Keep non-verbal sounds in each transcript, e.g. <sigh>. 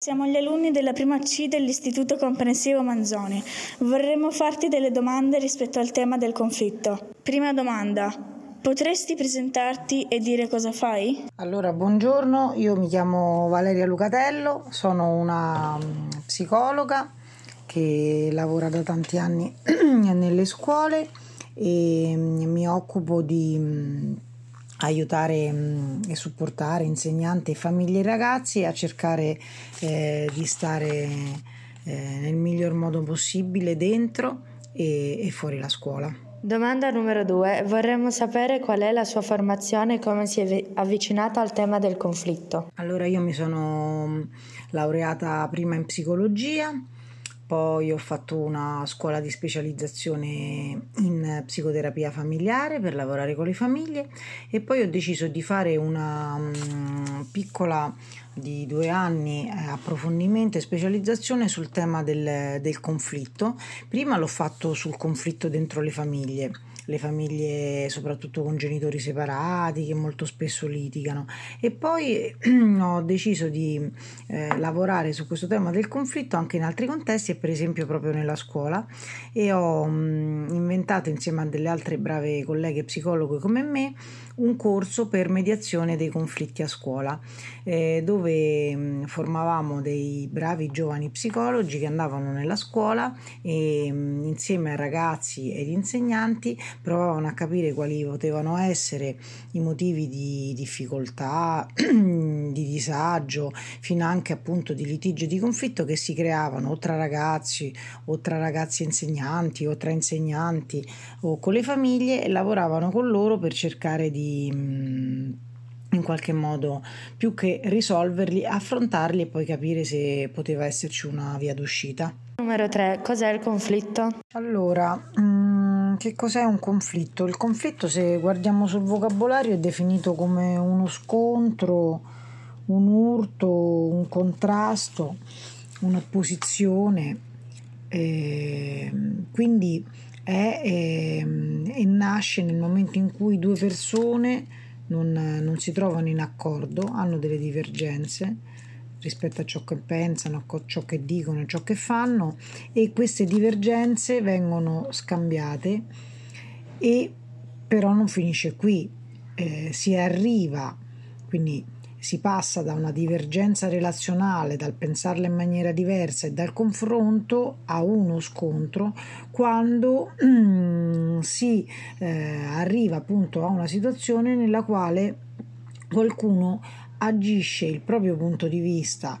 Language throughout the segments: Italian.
Siamo gli alunni della prima C dell'Istituto Comprensivo Manzoni. Vorremmo farti delle domande rispetto al tema del conflitto. Prima domanda. Potresti presentarti e dire cosa fai? Allora, buongiorno, io mi chiamo Valeria Lucatello, sono una mm, psicologa che lavora da tanti anni <clears throat> nelle scuole e mm, mi occupo di mm, aiutare mm, e supportare insegnanti, famiglie e ragazzi a cercare eh, di stare eh, nel miglior modo possibile dentro e, e fuori la scuola. Domanda numero due. Vorremmo sapere qual è la sua formazione e come si è avvicinata al tema del conflitto. Allora, io mi sono laureata prima in psicologia poi ho fatto una scuola di specializzazione in psicoterapia familiare per lavorare con le famiglie e poi ho deciso di fare una um, piccola di due anni eh, approfondimento e specializzazione sul tema del, del conflitto. Prima l'ho fatto sul conflitto dentro le famiglie le famiglie soprattutto con genitori separati che molto spesso litigano. E poi <clears throat> ho deciso di eh, lavorare su questo tema del conflitto anche in altri contesti e per esempio proprio nella scuola. E ho mh, mm, inventato insieme a delle altre brave colleghe psicologhe come me un corso per mediazione dei conflitti a scuola eh, dove mh, mm, formavamo dei bravi giovani psicologi che andavano nella scuola e mh, mm, insieme a ragazzi ed insegnanti provavano a capire quali potevano essere i motivi di difficoltà, <clears throat> di disagio, fino anche appunto di litigio e di conflitto che si creavano o tra ragazzi o tra ragazzi insegnanti o tra insegnanti o con le famiglie e lavoravano con loro per cercare di mm, in qualche modo più che risolverli, affrontarli e poi capire se poteva esserci una via d'uscita. Numero 3. Cos'è il conflitto? Allora, mm, che cos'è un conflitto? Il conflitto, se guardiamo sul vocabolario, è definito come uno scontro, un urto, un contrasto, un'opposizione. Eh, quindi è, è, e nasce nel momento in cui due persone non, non si trovano in accordo, hanno delle divergenze rispetto a ciò che pensano, a ciò che dicono, a ciò che fanno e queste divergenze vengono scambiate e però non finisce qui, eh, si arriva, quindi si passa da una divergenza relazionale, dal pensarla in maniera diversa e dal confronto a uno scontro quando mm, si eh, arriva appunto a una situazione nella quale qualcuno agisce il proprio punto di vista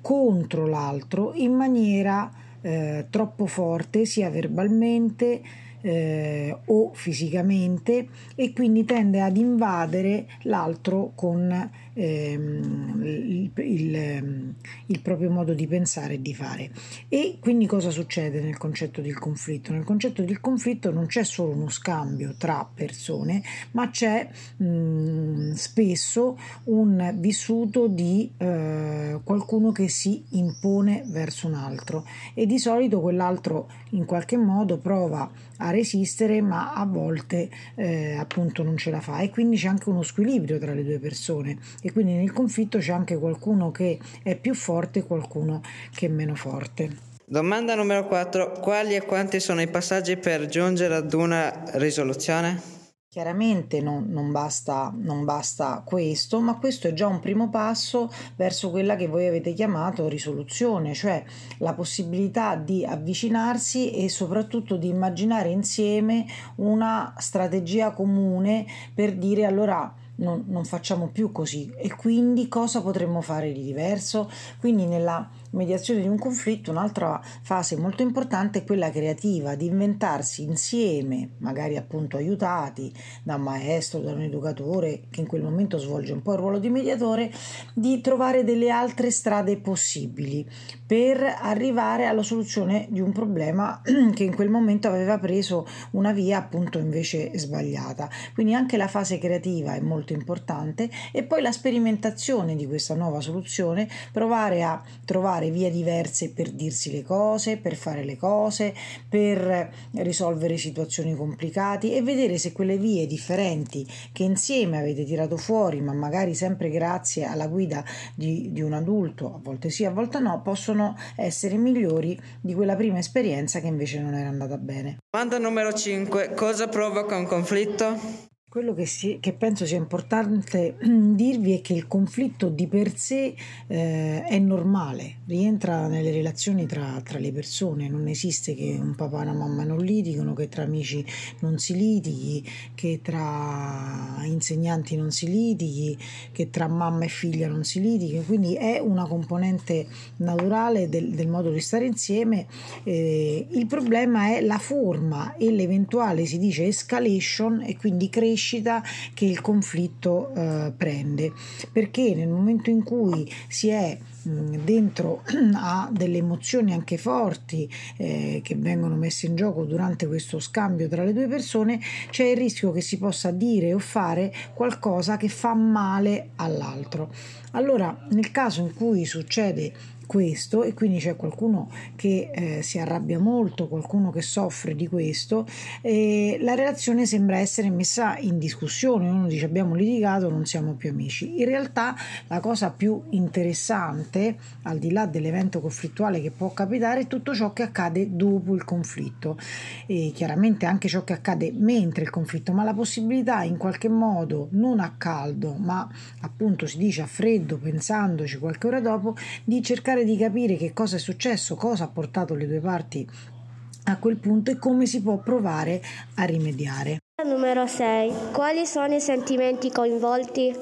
contro l'altro in maniera eh, troppo forte sia verbalmente eh, o fisicamente e quindi tende ad invadere l'altro con ehm, il, il, ehm, il, proprio modo di pensare e di fare. E quindi cosa succede nel concetto del conflitto? Nel concetto del conflitto non c'è solo uno scambio tra persone, ma c'è mh, mm, spesso un vissuto di eh, qualcuno che si impone verso un altro e di solito quell'altro in qualche modo prova a resistere ma a volte eh, appunto non ce la fa e quindi c'è anche uno squilibrio tra le due persone e quindi nel conflitto c'è anche qualcuno che è più forte e qualcuno che è meno forte. Domanda numero 4. Quali e quanti sono i passaggi per giungere ad una risoluzione? Chiaramente non, non, basta, non, basta, questo, ma questo è già un primo passo verso quella che voi avete chiamato risoluzione, cioè la possibilità di avvicinarsi e soprattutto di immaginare insieme una strategia comune per dire allora non, non facciamo più così e quindi cosa potremmo fare di diverso? Quindi nella mediazione di un conflitto, un'altra fase molto importante è quella creativa, di inventarsi insieme, magari appunto aiutati da un maestro, da un educatore che in quel momento svolge un po' il ruolo di mediatore, di trovare delle altre strade possibili per arrivare alla soluzione di un problema <clears throat> che in quel momento aveva preso una via appunto invece sbagliata. Quindi anche la fase creativa è molto importante e poi la sperimentazione di questa nuova soluzione, provare a trovare vie diverse per dirsi le cose, per fare le cose, per risolvere situazioni complicate e vedere se quelle vie differenti che insieme avete tirato fuori, ma magari sempre grazie alla guida di, di un adulto, a volte sì, a volte no, possono essere migliori di quella prima esperienza che invece non era andata bene. Domanda numero 5. Cosa provoca un conflitto? Quello che, si, che, penso sia importante dirvi è che il conflitto di per sé eh, è normale, rientra nelle relazioni tra, tra, le persone, non esiste che un papà e una mamma non litigano, che tra amici non si litighi, che tra insegnanti non si litighi, che tra mamma e figlia non si litighi, quindi è una componente naturale del, del modo di stare insieme. Eh, il problema è la forma e l'eventuale, si dice, escalation e quindi crescita crescita che il conflitto eh, prende, perché nel momento in cui si è dentro <clears throat> a delle emozioni anche forti eh, che vengono messe in gioco durante questo scambio tra le due persone, c'è il rischio che si possa dire o fare qualcosa che fa male all'altro. Allora, nel caso in cui succede questo e quindi c'è qualcuno che eh, si arrabbia molto, qualcuno che soffre di questo e la relazione sembra essere messa in discussione, uno dice abbiamo litigato, non siamo più amici. In realtà la cosa più interessante, al di là dell'evento conflittuale che può capitare, è tutto ciò che accade dopo il conflitto e chiaramente anche ciò che accade mentre il conflitto, ma la possibilità in qualche modo, non a caldo, ma appunto si dice a freddo, pensandoci qualche ora dopo, di cercare cercare di capire che cosa è successo, cosa ha portato le due parti a quel punto e come si può provare a rimediare. Numero 6. Quali sono i sentimenti coinvolti?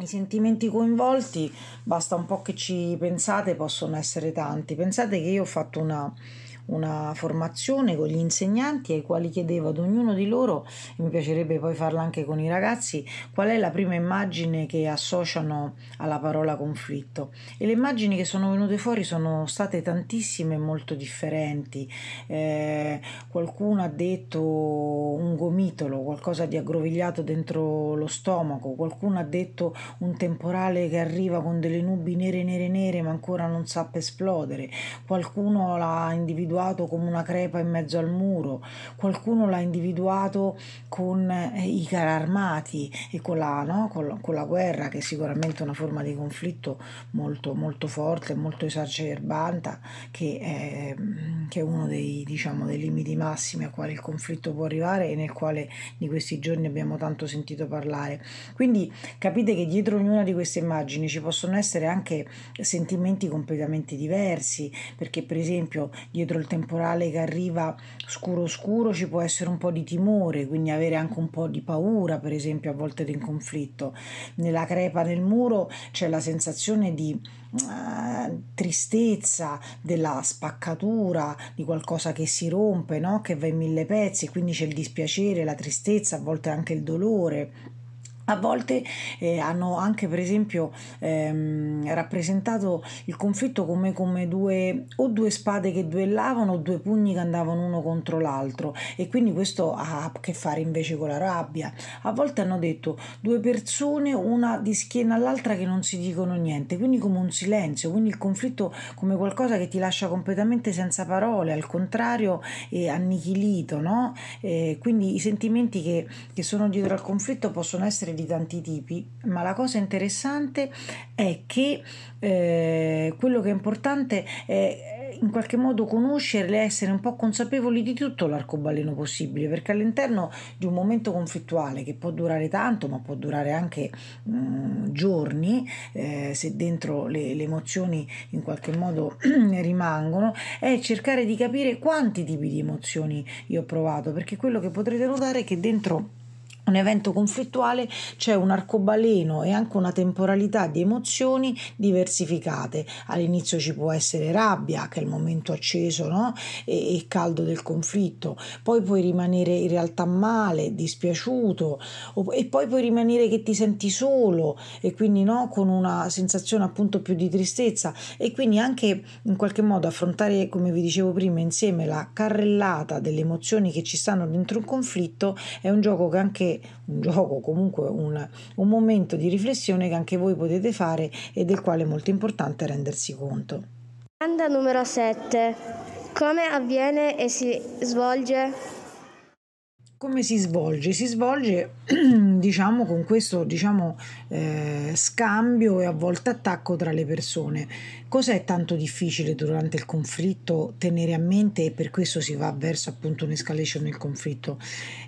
I sentimenti coinvolti, basta un po' che ci pensate, possono essere tanti. Pensate che io ho fatto una una formazione con gli insegnanti ai quali chiedevo ad ognuno di loro, e mi piacerebbe poi farla anche con i ragazzi, qual è la prima immagine che associano alla parola conflitto. E le immagini che sono venute fuori sono state tantissime e molto differenti. Eh, qualcuno ha detto un gomitolo, qualcosa di aggrovigliato dentro lo stomaco, qualcuno ha detto un temporale che arriva con delle nubi nere nere nere ma ancora non sa esplodere, qualcuno l'ha individuato individuato come una crepa in mezzo al muro, qualcuno l'ha individuato con eh, i carri armati e con la, no? con, con la, guerra, che è sicuramente una forma di conflitto molto, molto forte, molto esacerbata, che è, che è uno dei, diciamo, dei limiti massimi a quale il conflitto può arrivare e nel quale di questi giorni abbiamo tanto sentito parlare. Quindi capite che dietro ognuna di queste immagini ci possono essere anche sentimenti completamente diversi, perché per esempio dietro il temporale che arriva scuro scuro ci può essere un po' di timore, quindi avere anche un po' di paura, per esempio a volte di conflitto. Nella crepa nel muro c'è la sensazione di uh, tristezza, della spaccatura, di qualcosa che si rompe, no? che va in mille pezzi, quindi c'è il dispiacere, la tristezza, a volte anche il dolore a volte eh, hanno anche per esempio ehm, rappresentato il conflitto come, come due o due spade che duellavano o due pugni che andavano uno contro l'altro e quindi questo ha a che fare invece con la rabbia. A volte hanno detto due persone una di schiena all'altra che non si dicono niente, quindi come un silenzio, quindi il conflitto come qualcosa che ti lascia completamente senza parole, al contrario è annichilito, no? Eh, quindi i sentimenti che, che sono dietro al conflitto possono essere di tanti tipi, ma la cosa interessante è che eh, quello che è importante è in qualche modo conoscerle, essere un po' consapevoli di tutto l'arcobaleno possibile, perché all'interno di un momento conflittuale che può durare tanto, ma può durare anche mh, mm, giorni, eh, se dentro le, le, emozioni in qualche modo <clears throat> rimangono, è cercare di capire quanti tipi di emozioni io ho provato, perché quello che potrete notare è che dentro un evento conflittuale c'è un arcobaleno e anche una temporalità di emozioni diversificate. All'inizio ci può essere rabbia, che è il momento acceso no? e, e, caldo del conflitto, poi puoi rimanere in realtà male, dispiaciuto, o, e poi puoi rimanere che ti senti solo e quindi no? con una sensazione appunto più di tristezza e quindi anche in qualche modo affrontare, come vi dicevo prima, insieme la carrellata delle emozioni che ci stanno dentro un conflitto è un gioco che anche un gioco, comunque un, un momento di riflessione che anche voi potete fare e del quale è molto importante rendersi conto. Domanda numero 7. Come avviene e si svolge come si svolge? Si svolge <clears throat> diciamo con questo diciamo, eh, scambio e a volte attacco tra le persone. Cos'è tanto difficile durante il conflitto tenere a mente e per questo si va verso appunto un'escalation nel conflitto?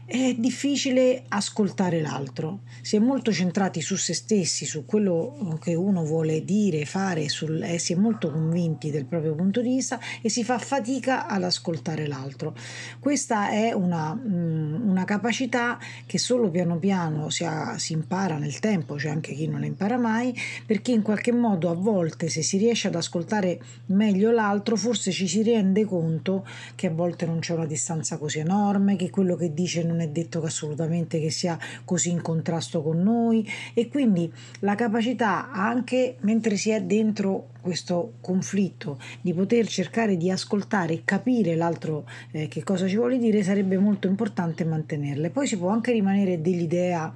È difficile ascoltare l'altro, si è molto centrati su se stessi, su quello che uno vuole dire, fare, sul, eh, si è molto convinti del proprio punto di vista e si fa fatica ad ascoltare l'altro. Questa è una, mm, una capacità che solo piano piano si, ha, si impara nel tempo, c'è anche chi non la impara mai, perché in qualche modo a volte se si riesce ad ascoltare meglio l'altro forse ci si rende conto che a volte non c'è una distanza così enorme, che quello che dice non è detto che assolutamente che sia così in contrasto con noi e quindi la capacità anche mentre si è dentro questo conflitto di poter cercare di ascoltare e capire l'altro eh, che cosa ci vuole dire sarebbe molto importante mantenerle. Poi si può anche rimanere dell'idea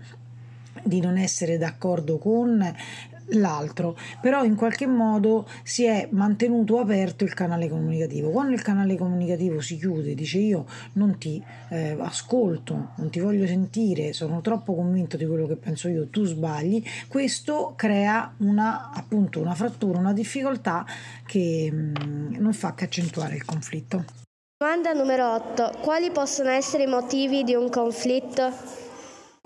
di non essere d'accordo con l'altro, però in qualche modo si è mantenuto aperto il canale comunicativo. Quando il canale comunicativo si chiude, dice io non ti eh, ascolto, non ti voglio sentire, sono troppo convinto di quello che penso io, tu sbagli, questo crea una, appunto, una frattura, una difficoltà che mh, mm, non fa che accentuare il conflitto. Domanda numero 8. Quali possono essere i motivi di un conflitto?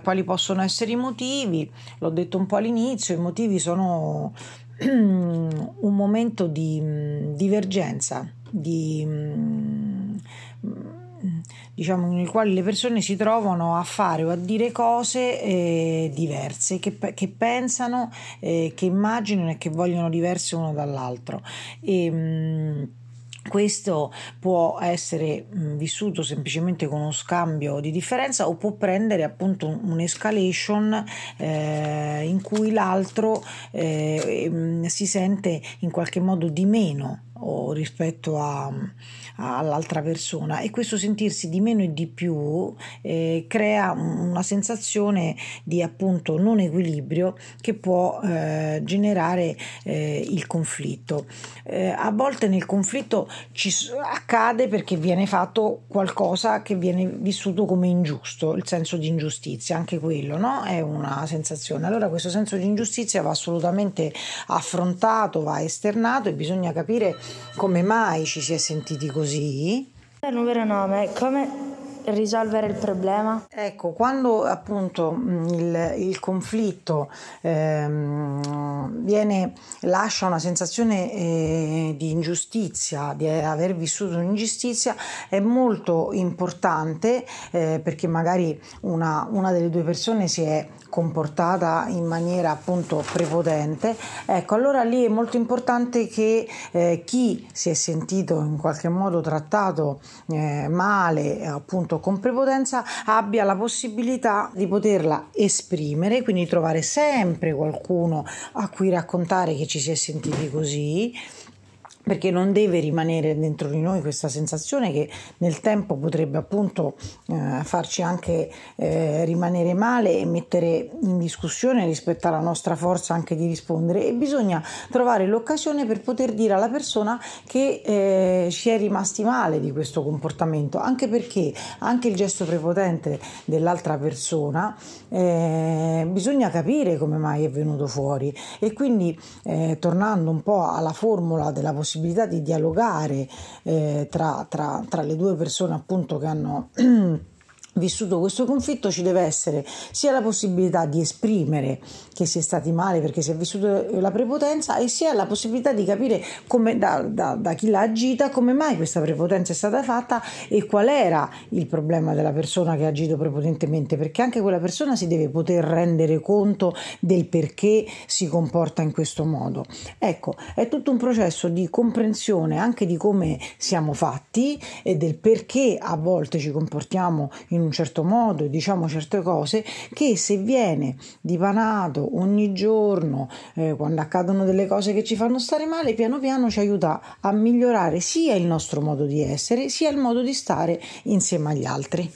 Quali possono essere i motivi? L'ho detto un po' all'inizio, i motivi sono <clears throat> un momento di mm, divergenza, di, mm, diciamo, nel quale le persone si trovano a fare o a dire cose eh, diverse, che, che pensano, eh, che immaginano e che vogliono diverse uno dall'altro. E, mm, questo può essere vissuto semplicemente con uno scambio di differenza o può prendere appunto un'escalation eh, in cui l'altro eh, si sente in qualche modo di meno rispetto a, all'altra persona e questo sentirsi di meno e di più eh, crea una sensazione di appunto non equilibrio che può eh, generare eh, il conflitto. Eh, a volte nel conflitto ci accade perché viene fatto qualcosa che viene vissuto come ingiusto, il senso di ingiustizia, anche quello no? è una sensazione. Allora questo senso di ingiustizia va assolutamente affrontato, va esternato e bisogna capire come mai ci si è sentiti così. Il numero 9, come risolvere il problema? Ecco, quando appunto il, il conflitto ehm, viene, lascia una sensazione eh, di ingiustizia, di aver vissuto un'ingiustizia, è molto importante eh, perché magari una, una delle due persone si è comportata in maniera appunto prepotente, ecco allora lì è molto importante che eh, chi si è sentito in qualche modo trattato eh, male appunto con prepotenza abbia la possibilità di poterla esprimere, quindi trovare sempre qualcuno a cui raccontare che ci si è sentiti così perché non deve rimanere dentro di noi questa sensazione che nel tempo potrebbe appunto eh, farci anche eh, rimanere male e mettere in discussione rispetto alla nostra forza anche di rispondere. E bisogna trovare l'occasione per poter dire alla persona che eh, ci è rimasti male di questo comportamento. Anche perché anche il gesto prepotente dell'altra persona eh, bisogna capire come mai è venuto fuori. E quindi eh, tornando un po' alla formula della possibilità possibilità di dialogare eh, tra, tra, tra, le due persone appunto che hanno <clears throat> vissuto questo conflitto ci deve essere sia la possibilità di esprimere che si è stati male perché si è vissuto la prepotenza e sia la possibilità di capire come, da, da, da, chi l'ha agita come mai questa prepotenza è stata fatta e qual era il problema della persona che ha agito prepotentemente perché anche quella persona si deve poter rendere conto del perché si comporta in questo modo. Ecco è tutto un processo di comprensione anche di come siamo fatti e del perché a volte ci comportiamo in un un certo modo e diciamo certe cose che se viene dipanato ogni giorno eh, quando accadono delle cose che ci fanno stare male piano piano ci aiuta a migliorare sia il nostro modo di essere sia il modo di stare insieme agli altri